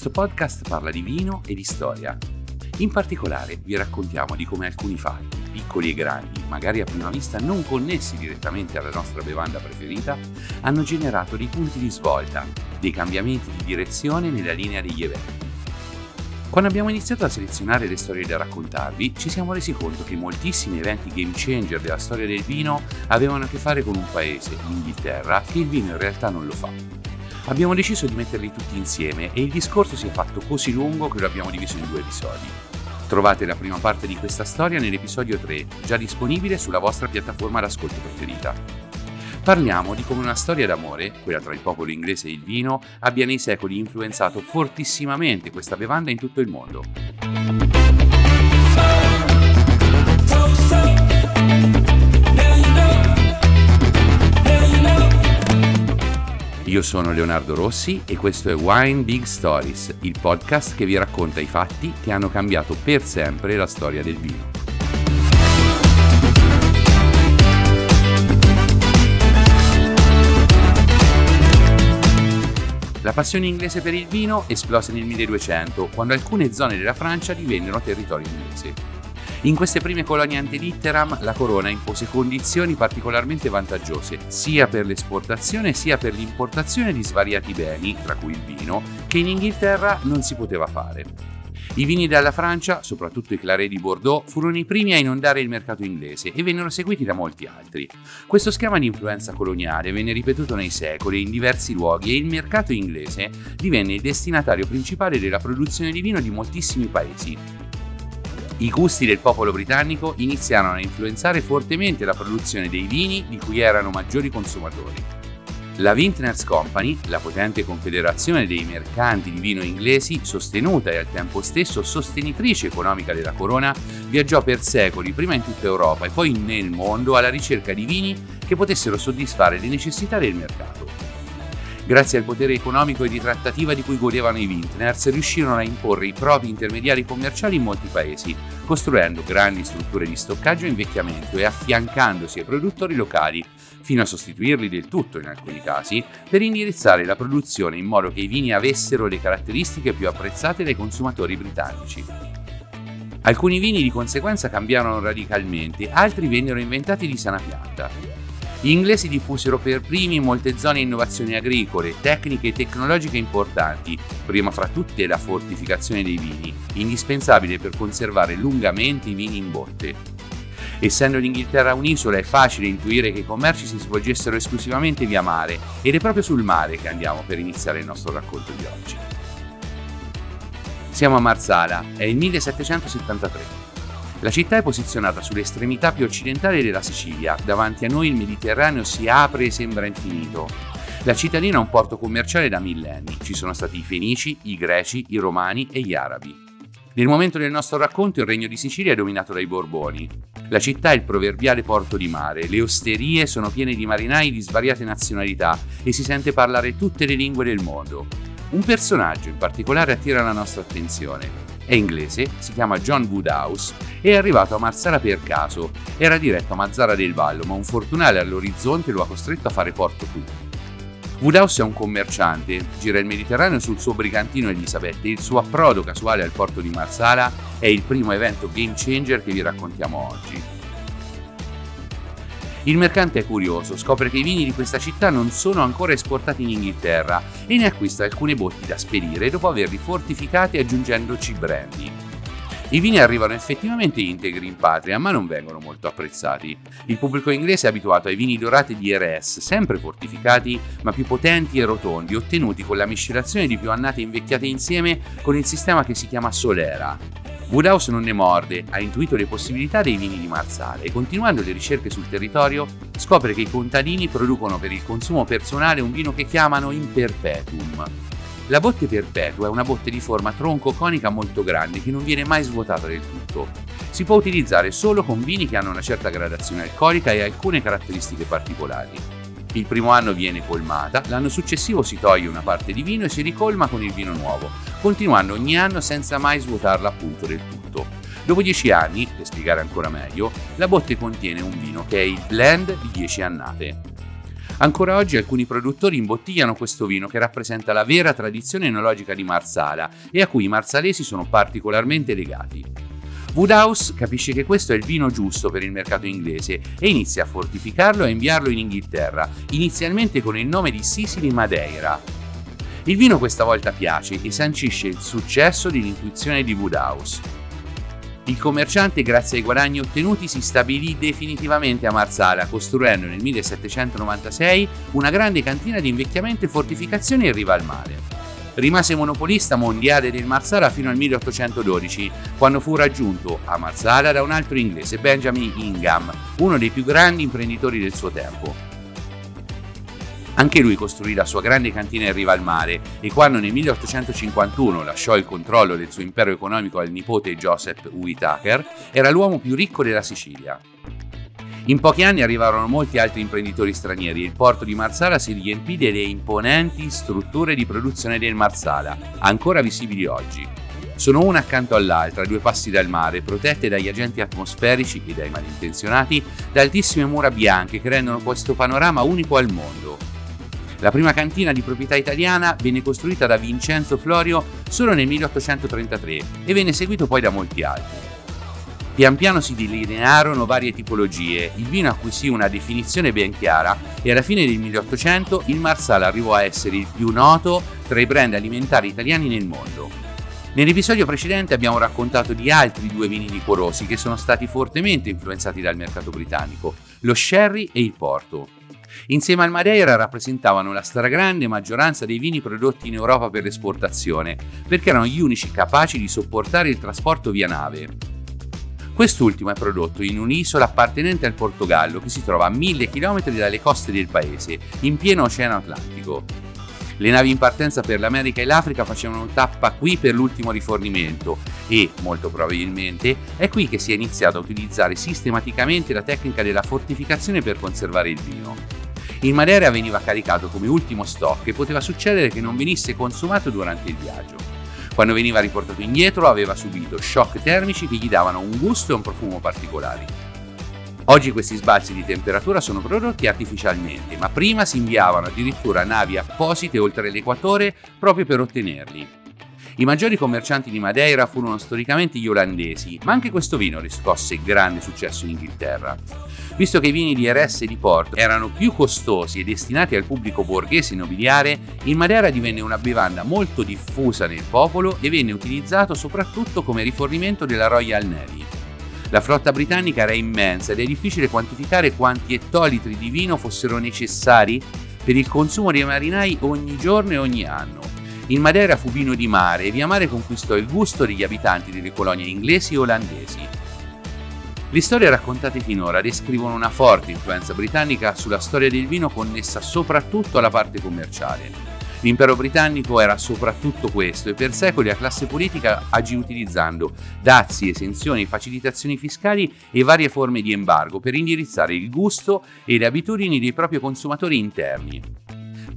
Questo podcast parla di vino e di storia. In particolare vi raccontiamo di come alcuni fatti, piccoli e grandi, magari a prima vista non connessi direttamente alla nostra bevanda preferita, hanno generato dei punti di svolta, dei cambiamenti di direzione nella linea degli eventi. Quando abbiamo iniziato a selezionare le storie da raccontarvi, ci siamo resi conto che moltissimi eventi game changer della storia del vino avevano a che fare con un paese, l'Inghilterra, che il vino in realtà non lo fa. Abbiamo deciso di metterli tutti insieme e il discorso si è fatto così lungo che lo abbiamo diviso in due episodi. Trovate la prima parte di questa storia nell'episodio 3, già disponibile sulla vostra piattaforma d'ascolto preferita. Parliamo di come una storia d'amore, quella tra il popolo inglese e il vino, abbia nei secoli influenzato fortissimamente questa bevanda in tutto il mondo. Io sono Leonardo Rossi e questo è Wine Big Stories, il podcast che vi racconta i fatti che hanno cambiato per sempre la storia del vino. La passione inglese per il vino esplose nel 1200, quando alcune zone della Francia divennero territorio inglese. In queste prime colonie ante litteram la corona impose condizioni particolarmente vantaggiose sia per l'esportazione sia per l'importazione di svariati beni, tra cui il vino, che in Inghilterra non si poteva fare. I vini dalla Francia, soprattutto i Claret di Bordeaux, furono i primi a inondare il mercato inglese e vennero seguiti da molti altri. Questo schema di influenza coloniale venne ripetuto nei secoli in diversi luoghi e il mercato inglese divenne il destinatario principale della produzione di vino di moltissimi paesi. I gusti del popolo britannico iniziarono a influenzare fortemente la produzione dei vini di cui erano maggiori consumatori. La Vintners Company, la potente confederazione dei mercanti di vino inglesi, sostenuta e al tempo stesso sostenitrice economica della corona, viaggiò per secoli, prima in tutta Europa e poi nel mondo, alla ricerca di vini che potessero soddisfare le necessità del mercato. Grazie al potere economico e di trattativa di cui godevano i Vintners, riuscirono a imporre i propri intermediari commerciali in molti paesi, costruendo grandi strutture di stoccaggio e invecchiamento e affiancandosi ai produttori locali, fino a sostituirli del tutto in alcuni casi, per indirizzare la produzione in modo che i vini avessero le caratteristiche più apprezzate dai consumatori britannici. Alcuni vini di conseguenza cambiarono radicalmente, altri vennero inventati di sana pianta. Gli inglesi diffusero per primi in molte zone innovazioni agricole, tecniche e tecnologiche importanti, prima fra tutte la fortificazione dei vini, indispensabile per conservare lungamente i vini in botte. Essendo l'Inghilterra un'isola è facile intuire che i commerci si svolgessero esclusivamente via mare ed è proprio sul mare che andiamo per iniziare il nostro racconto di oggi. Siamo a Marsala, è il 1773. La città è posizionata sull'estremità più occidentale della Sicilia, davanti a noi il Mediterraneo si apre e sembra infinito. La cittadina è un porto commerciale da millenni, ci sono stati i Fenici, i Greci, i Romani e gli Arabi. Nel momento del nostro racconto il regno di Sicilia è dominato dai Borboni. La città è il proverbiale porto di mare, le osterie sono piene di marinai di svariate nazionalità e si sente parlare tutte le lingue del mondo. Un personaggio in particolare attira la nostra attenzione. È inglese, si chiama John Woodhouse è arrivato a Marsala per caso. Era diretto a Mazzara del Vallo, ma un fortunale all'orizzonte lo ha costretto a fare porto qui. Woodhouse è un commerciante, gira il Mediterraneo sul suo brigantino Elisabeth e il suo approdo casuale al porto di Marsala è il primo evento game changer che vi raccontiamo oggi. Il mercante è curioso, scopre che i vini di questa città non sono ancora esportati in Inghilterra e ne acquista alcune botti da spedire dopo averli fortificati aggiungendoci brandy. I vini arrivano effettivamente integri in patria, ma non vengono molto apprezzati. Il pubblico inglese è abituato ai vini dorati di RS, sempre fortificati, ma più potenti e rotondi, ottenuti con la miscelazione di più annate invecchiate insieme con il sistema che si chiama Solera. Woodhouse non ne morde, ha intuito le possibilità dei vini di Marsale e continuando le ricerche sul territorio scopre che i contadini producono per il consumo personale un vino che chiamano in perpetuum. La botte perpetua è una botte di forma tronco-conica molto grande che non viene mai svuotata del tutto. Si può utilizzare solo con vini che hanno una certa gradazione alcolica e alcune caratteristiche particolari. Il primo anno viene colmata, l'anno successivo si toglie una parte di vino e si ricolma con il vino nuovo, continuando ogni anno senza mai svuotarla appunto del tutto. Dopo 10 anni, per spiegare ancora meglio, la botte contiene un vino che è il blend di 10 annate. Ancora oggi alcuni produttori imbottigliano questo vino che rappresenta la vera tradizione enologica di Marsala e a cui i marsalesi sono particolarmente legati. Woodhouse capisce che questo è il vino giusto per il mercato inglese e inizia a fortificarlo e a inviarlo in Inghilterra, inizialmente con il nome di Sicily Madeira. Il vino questa volta piace e sancisce il successo dell'intuizione di Woodhouse. Il commerciante, grazie ai guadagni ottenuti, si stabilì definitivamente a Marsala, costruendo nel 1796 una grande cantina di invecchiamento e fortificazioni in riva al mare. Rimase monopolista mondiale del Marsala fino al 1812, quando fu raggiunto a Marsala da un altro inglese, Benjamin Ingham, uno dei più grandi imprenditori del suo tempo. Anche lui costruì la sua grande cantina in riva al mare e quando nel 1851 lasciò il controllo del suo impero economico al nipote Joseph Whitaker, era l'uomo più ricco della Sicilia. In pochi anni arrivarono molti altri imprenditori stranieri e il porto di Marsala si riempì delle imponenti strutture di produzione del Marsala, ancora visibili oggi. Sono una accanto all'altra, due passi dal mare, protette dagli agenti atmosferici e dai malintenzionati da altissime mura bianche che rendono questo panorama unico al mondo. La prima cantina di proprietà italiana venne costruita da Vincenzo Florio solo nel 1833 e venne seguito poi da molti altri. Pian piano si delinearono varie tipologie, il vino acquisì una definizione ben chiara e alla fine del 1800 il Marsala arrivò a essere il più noto tra i brand alimentari italiani nel mondo. Nell'episodio precedente abbiamo raccontato di altri due vini liquorosi che sono stati fortemente influenzati dal mercato britannico, lo sherry e il porto. Insieme al Madeira rappresentavano la stragrande maggioranza dei vini prodotti in Europa per l'esportazione, perché erano gli unici capaci di sopportare il trasporto via nave. Quest'ultimo è prodotto in un'isola appartenente al Portogallo che si trova a mille chilometri dalle coste del paese, in pieno Oceano Atlantico. Le navi in partenza per l'America e l'Africa facevano tappa qui per l'ultimo rifornimento e, molto probabilmente, è qui che si è iniziato a utilizzare sistematicamente la tecnica della fortificazione per conservare il vino. Il Madeira veniva caricato come ultimo stock e poteva succedere che non venisse consumato durante il viaggio. Quando veniva riportato indietro aveva subito shock termici che gli davano un gusto e un profumo particolari. Oggi questi sbalzi di temperatura sono prodotti artificialmente, ma prima si inviavano addirittura navi apposite oltre l'equatore proprio per ottenerli. I maggiori commercianti di Madeira furono storicamente gli olandesi, ma anche questo vino riscosse grande successo in Inghilterra. Visto che i vini di RS e di Porto erano più costosi e destinati al pubblico borghese nobiliare, il Madeira divenne una bevanda molto diffusa nel popolo e venne utilizzato soprattutto come rifornimento della Royal Navy. La flotta britannica era immensa ed è difficile quantificare quanti ettolitri di vino fossero necessari per il consumo dei marinai ogni giorno e ogni anno. Il Madeira fu vino di mare e via mare conquistò il gusto degli abitanti delle colonie inglesi e olandesi. Le storie raccontate finora descrivono una forte influenza britannica sulla storia del vino connessa soprattutto alla parte commerciale. L'impero britannico era soprattutto questo e per secoli la classe politica agì utilizzando dazi, esenzioni, facilitazioni fiscali e varie forme di embargo per indirizzare il gusto e le abitudini dei propri consumatori interni.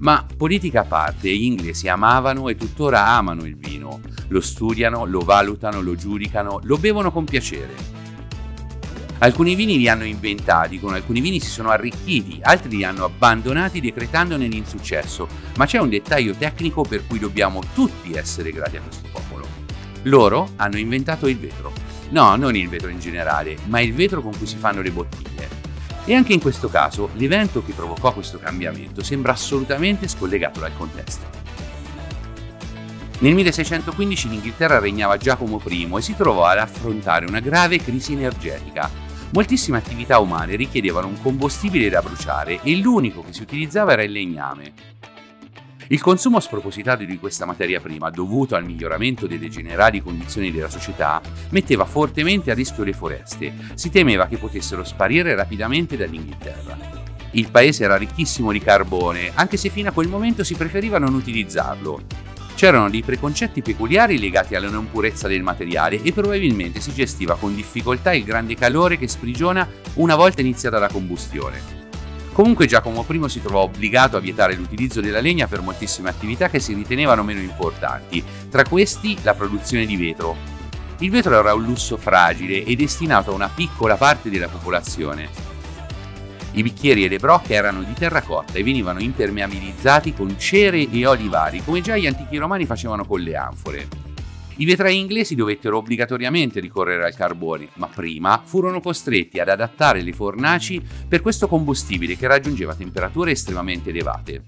Ma politica a parte, gli inglesi amavano e tuttora amano il vino, lo studiano, lo valutano, lo giudicano, lo bevono con piacere. Alcuni vini li hanno inventati, con alcuni vini si sono arricchiti, altri li hanno abbandonati decretandone l'insuccesso, ma c'è un dettaglio tecnico per cui dobbiamo tutti essere grati a questo popolo. Loro hanno inventato il vetro. No, non il vetro in generale, ma il vetro con cui si fanno le bottiglie. E anche in questo caso l'evento che provocò questo cambiamento sembra assolutamente scollegato dal contesto. Nel 1615 in Inghilterra regnava Giacomo I e si trovò ad affrontare una grave crisi energetica, Moltissime attività umane richiedevano un combustibile da bruciare e l'unico che si utilizzava era il legname. Il consumo spropositato di questa materia prima, dovuto al miglioramento delle generali condizioni della società, metteva fortemente a rischio le foreste. Si temeva che potessero sparire rapidamente dall'Inghilterra. Il paese era ricchissimo di carbone, anche se fino a quel momento si preferiva non utilizzarlo. C'erano dei preconcetti peculiari legati alla non purezza del materiale e probabilmente si gestiva con difficoltà il grande calore che sprigiona una volta iniziata la combustione. Comunque Giacomo I si trovò obbligato a vietare l'utilizzo della legna per moltissime attività che si ritenevano meno importanti, tra questi la produzione di vetro. Il vetro era un lusso fragile e destinato a una piccola parte della popolazione. I bicchieri e le brocche erano di terracotta e venivano impermeabilizzati con cere e oli vari, come già gli antichi romani facevano con le anfore. I vetrai inglesi dovettero obbligatoriamente ricorrere al carbone, ma prima furono costretti ad adattare le fornaci per questo combustibile che raggiungeva temperature estremamente elevate.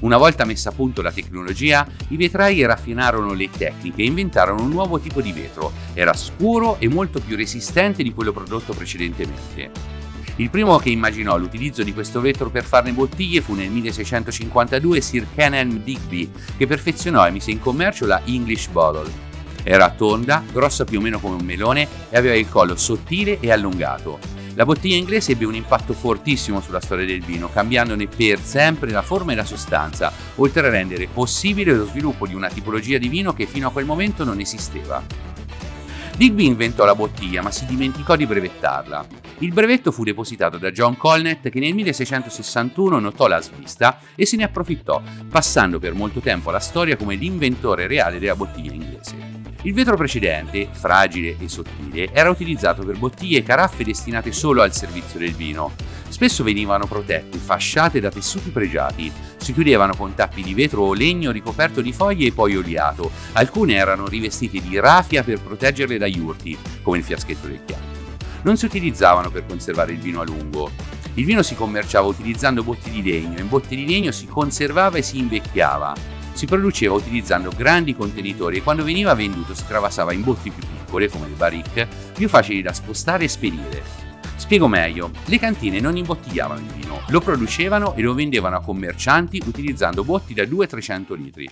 Una volta messa a punto la tecnologia, i vetrai raffinarono le tecniche e inventarono un nuovo tipo di vetro. Era scuro e molto più resistente di quello prodotto precedentemente. Il primo che immaginò l'utilizzo di questo vetro per farne bottiglie fu nel 1652 Sir Kenelm Digby, che perfezionò e mise in commercio la English Bottle. Era tonda, grossa più o meno come un melone e aveva il collo sottile e allungato. La bottiglia inglese ebbe un impatto fortissimo sulla storia del vino, cambiandone per sempre la forma e la sostanza, oltre a rendere possibile lo sviluppo di una tipologia di vino che fino a quel momento non esisteva. Digby inventò la bottiglia, ma si dimenticò di brevettarla. Il brevetto fu depositato da John Colnett che nel 1661 notò la svista e se ne approfittò, passando per molto tempo alla storia come l'inventore reale della bottiglia inglese. Il vetro precedente, fragile e sottile, era utilizzato per bottiglie e caraffe destinate solo al servizio del vino. Spesso venivano protette, fasciate da tessuti pregiati, si chiudevano con tappi di vetro o legno ricoperto di foglie e poi oliato. Alcune erano rivestite di rafia per proteggerle dagli urti, come il fiaschetto del chiaro. Non si utilizzavano per conservare il vino a lungo. Il vino si commerciava utilizzando botti di legno in botti di legno si conservava e si invecchiava si produceva utilizzando grandi contenitori e quando veniva venduto si travasava in botti più piccole, come le barrique, più facili da spostare e spedire. Spiego meglio, le cantine non imbottigliavano il vino, lo producevano e lo vendevano a commercianti utilizzando botti da 200-300 litri.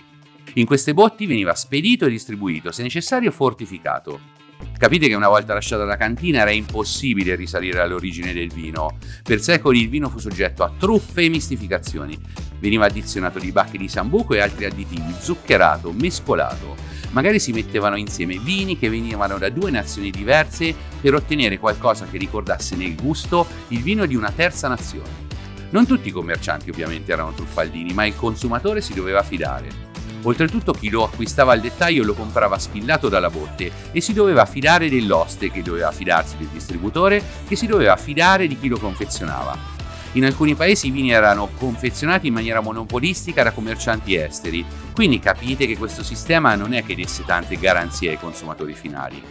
In queste botti veniva spedito e distribuito, se necessario fortificato. Capite che una volta lasciata la cantina era impossibile risalire all'origine del vino. Per secoli il vino fu soggetto a truffe e mistificazioni. Veniva addizionato di bacche di sambuco e altri additivi, zuccherato, mescolato. Magari si mettevano insieme vini che venivano da due nazioni diverse per ottenere qualcosa che ricordasse nel gusto il vino di una terza nazione. Non tutti i commercianti ovviamente erano truffaldini, ma il consumatore si doveva fidare. Oltretutto chi lo acquistava al dettaglio lo comprava spillato dalla botte e si doveva fidare dell'oste che doveva fidarsi del distributore che si doveva fidare di chi lo confezionava. In alcuni paesi i vini erano confezionati in maniera monopolistica da commercianti esteri, quindi capite che questo sistema non è che desse tante garanzie ai consumatori finali.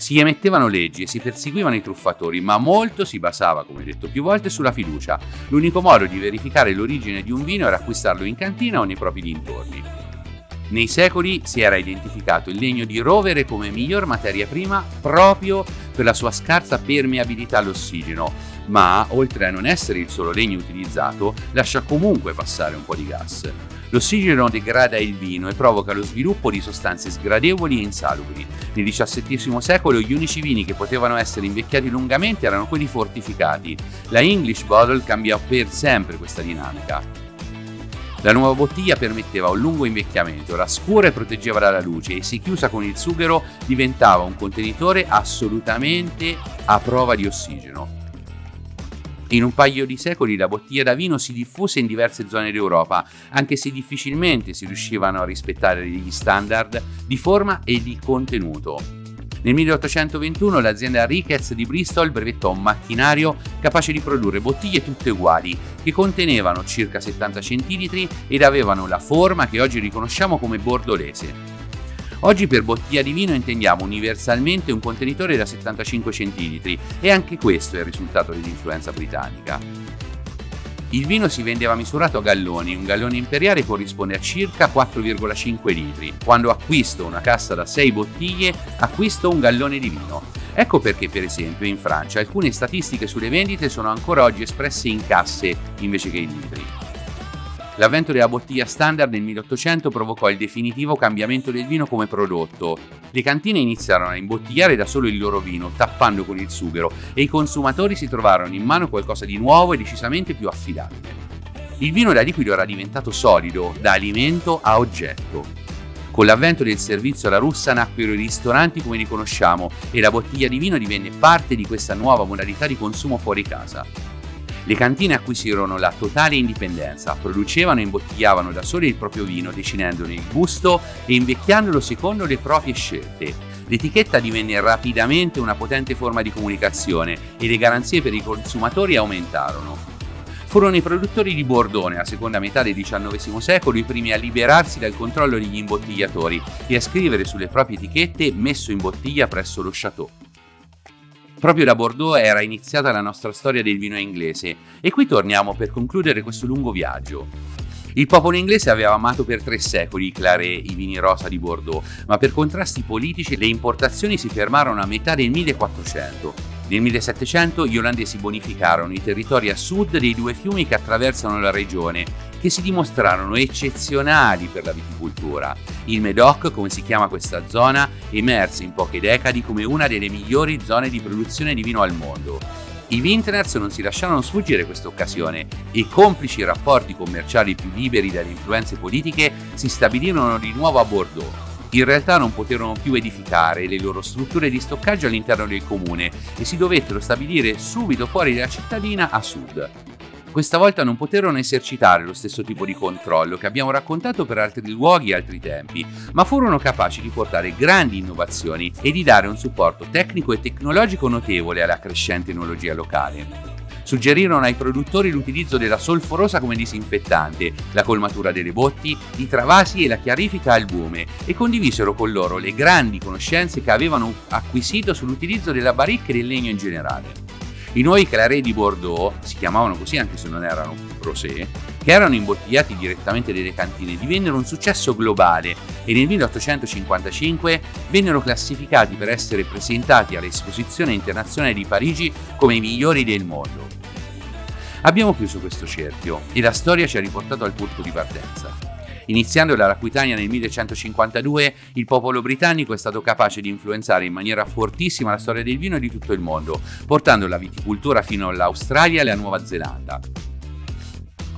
Si emettevano leggi e si perseguivano i truffatori, ma molto si basava, come detto più volte, sulla fiducia. L'unico modo di verificare l'origine di un vino era acquistarlo in cantina o nei propri dintorni. Nei secoli si era identificato il legno di rovere come miglior materia prima proprio per la sua scarsa permeabilità all'ossigeno, ma oltre a non essere il solo legno utilizzato, lascia comunque passare un po' di gas. L'ossigeno degrada il vino e provoca lo sviluppo di sostanze sgradevoli e insalubri. Nel XVII secolo gli unici vini che potevano essere invecchiati lungamente erano quelli fortificati. La English Bottle cambiò per sempre questa dinamica. La nuova bottiglia permetteva un lungo invecchiamento, era scura e proteggeva dalla luce e se chiusa con il sughero diventava un contenitore assolutamente a prova di ossigeno. In un paio di secoli la bottiglia da vino si diffuse in diverse zone d'Europa, anche se difficilmente si riuscivano a rispettare gli standard di forma e di contenuto. Nel 1821 l'azienda Ricketts di Bristol brevettò un macchinario capace di produrre bottiglie tutte uguali, che contenevano circa 70 centilitri ed avevano la forma che oggi riconosciamo come bordolese. Oggi per bottiglia di vino intendiamo universalmente un contenitore da 75 centilitri e anche questo è il risultato dell'influenza britannica. Il vino si vendeva misurato a galloni, un gallone imperiale corrisponde a circa 4,5 litri. Quando acquisto una cassa da 6 bottiglie, acquisto un gallone di vino. Ecco perché, per esempio, in Francia alcune statistiche sulle vendite sono ancora oggi espresse in casse invece che in litri. L'avvento della bottiglia standard nel 1800 provocò il definitivo cambiamento del vino come prodotto. Le cantine iniziarono a imbottigliare da solo il loro vino, tappando con il sughero, e i consumatori si trovarono in mano qualcosa di nuovo e decisamente più affidabile. Il vino da liquido era diventato solido, da alimento a oggetto. Con l'avvento del servizio alla russa nacquero i ristoranti come li conosciamo e la bottiglia di vino divenne parte di questa nuova modalità di consumo fuori casa. Le cantine acquisirono la totale indipendenza, producevano e imbottigliavano da sole il proprio vino, decidendone il gusto e invecchiandolo secondo le proprie scelte. L'etichetta divenne rapidamente una potente forma di comunicazione e le garanzie per i consumatori aumentarono. Furono i produttori di Bordeaux nella seconda metà del XIX secolo i primi a liberarsi dal controllo degli imbottigliatori e a scrivere sulle proprie etichette messo in bottiglia presso lo Chateau. Proprio da Bordeaux era iniziata la nostra storia del vino inglese e qui torniamo per concludere questo lungo viaggio. Il popolo inglese aveva amato per tre secoli i claré, i vini rosa di Bordeaux, ma per contrasti politici le importazioni si fermarono a metà del 1400. Nel 1700 gli olandesi bonificarono i territori a sud dei due fiumi che attraversano la regione, che si dimostrarono eccezionali per la viticoltura. Il Medoc, come si chiama questa zona, emerse in poche decadi come una delle migliori zone di produzione di vino al mondo. I Vintners non si lasciarono sfuggire questa occasione e, complici rapporti commerciali più liberi dalle influenze politiche, si stabilirono di nuovo a Bordeaux. In realtà non poterono più edificare le loro strutture di stoccaggio all'interno del comune e si dovettero stabilire subito fuori dalla cittadina a sud. Questa volta non poterono esercitare lo stesso tipo di controllo che abbiamo raccontato per altri luoghi e altri tempi, ma furono capaci di portare grandi innovazioni e di dare un supporto tecnico e tecnologico notevole alla crescente enologia locale. Suggerirono ai produttori l'utilizzo della solforosa come disinfettante, la colmatura delle botti, i travasi e la chiarifica al bume e condivisero con loro le grandi conoscenze che avevano acquisito sull'utilizzo della baricca e del legno in generale. I nuovi claré di Bordeaux, si chiamavano così anche se non erano rosé, che erano imbottigliati direttamente dalle cantine, divennero un successo globale e nel 1855 vennero classificati per essere presentati all'Esposizione internazionale di Parigi come i migliori del mondo. Abbiamo chiuso questo cerchio e la storia ci ha riportato al punto di partenza. Iniziando dall'Aquitania nel 1152, il popolo britannico è stato capace di influenzare in maniera fortissima la storia del vino di tutto il mondo, portando la viticoltura fino all'Australia e alla Nuova Zelanda.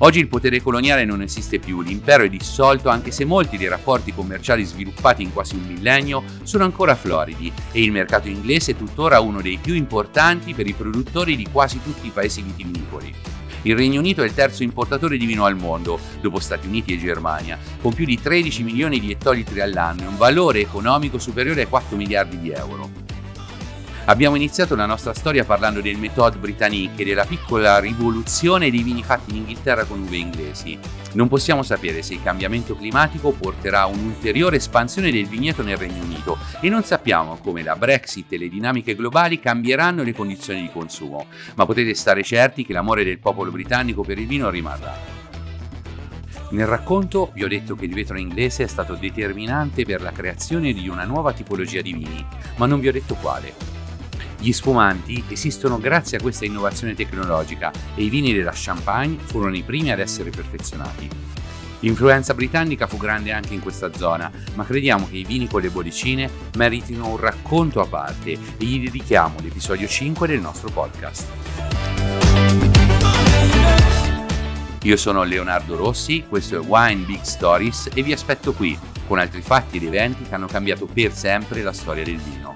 Oggi il potere coloniale non esiste più, l'impero è dissolto anche se molti dei rapporti commerciali sviluppati in quasi un millennio sono ancora floridi e il mercato inglese è tuttora uno dei più importanti per i produttori di quasi tutti i paesi vitivinicoli. Il Regno Unito è il terzo importatore di vino al mondo, dopo Stati Uniti e Germania, con più di 13 milioni di ettolitri all'anno e un valore economico superiore ai 4 miliardi di euro. Abbiamo iniziato la nostra storia parlando del Méthode Britannique e della piccola rivoluzione dei vini fatti in Inghilterra con uve inglesi. Non possiamo sapere se il cambiamento climatico porterà a un'ulteriore espansione del vigneto nel Regno Unito e non sappiamo come la Brexit e le dinamiche globali cambieranno le condizioni di consumo, ma potete stare certi che l'amore del popolo britannico per il vino rimarrà. Nel racconto vi ho detto che il vetro inglese è stato determinante per la creazione di una nuova tipologia di vini, ma non vi ho detto quale. Gli spumanti esistono grazie a questa innovazione tecnologica e i vini della Champagne furono i primi ad essere perfezionati. L'influenza britannica fu grande anche in questa zona, ma crediamo che i vini con le bollicine meritino un racconto a parte e gli dedichiamo l'episodio 5 del nostro podcast. Io sono Leonardo Rossi, questo è Wine Big Stories e vi aspetto qui con altri fatti ed eventi che hanno cambiato per sempre la storia del vino.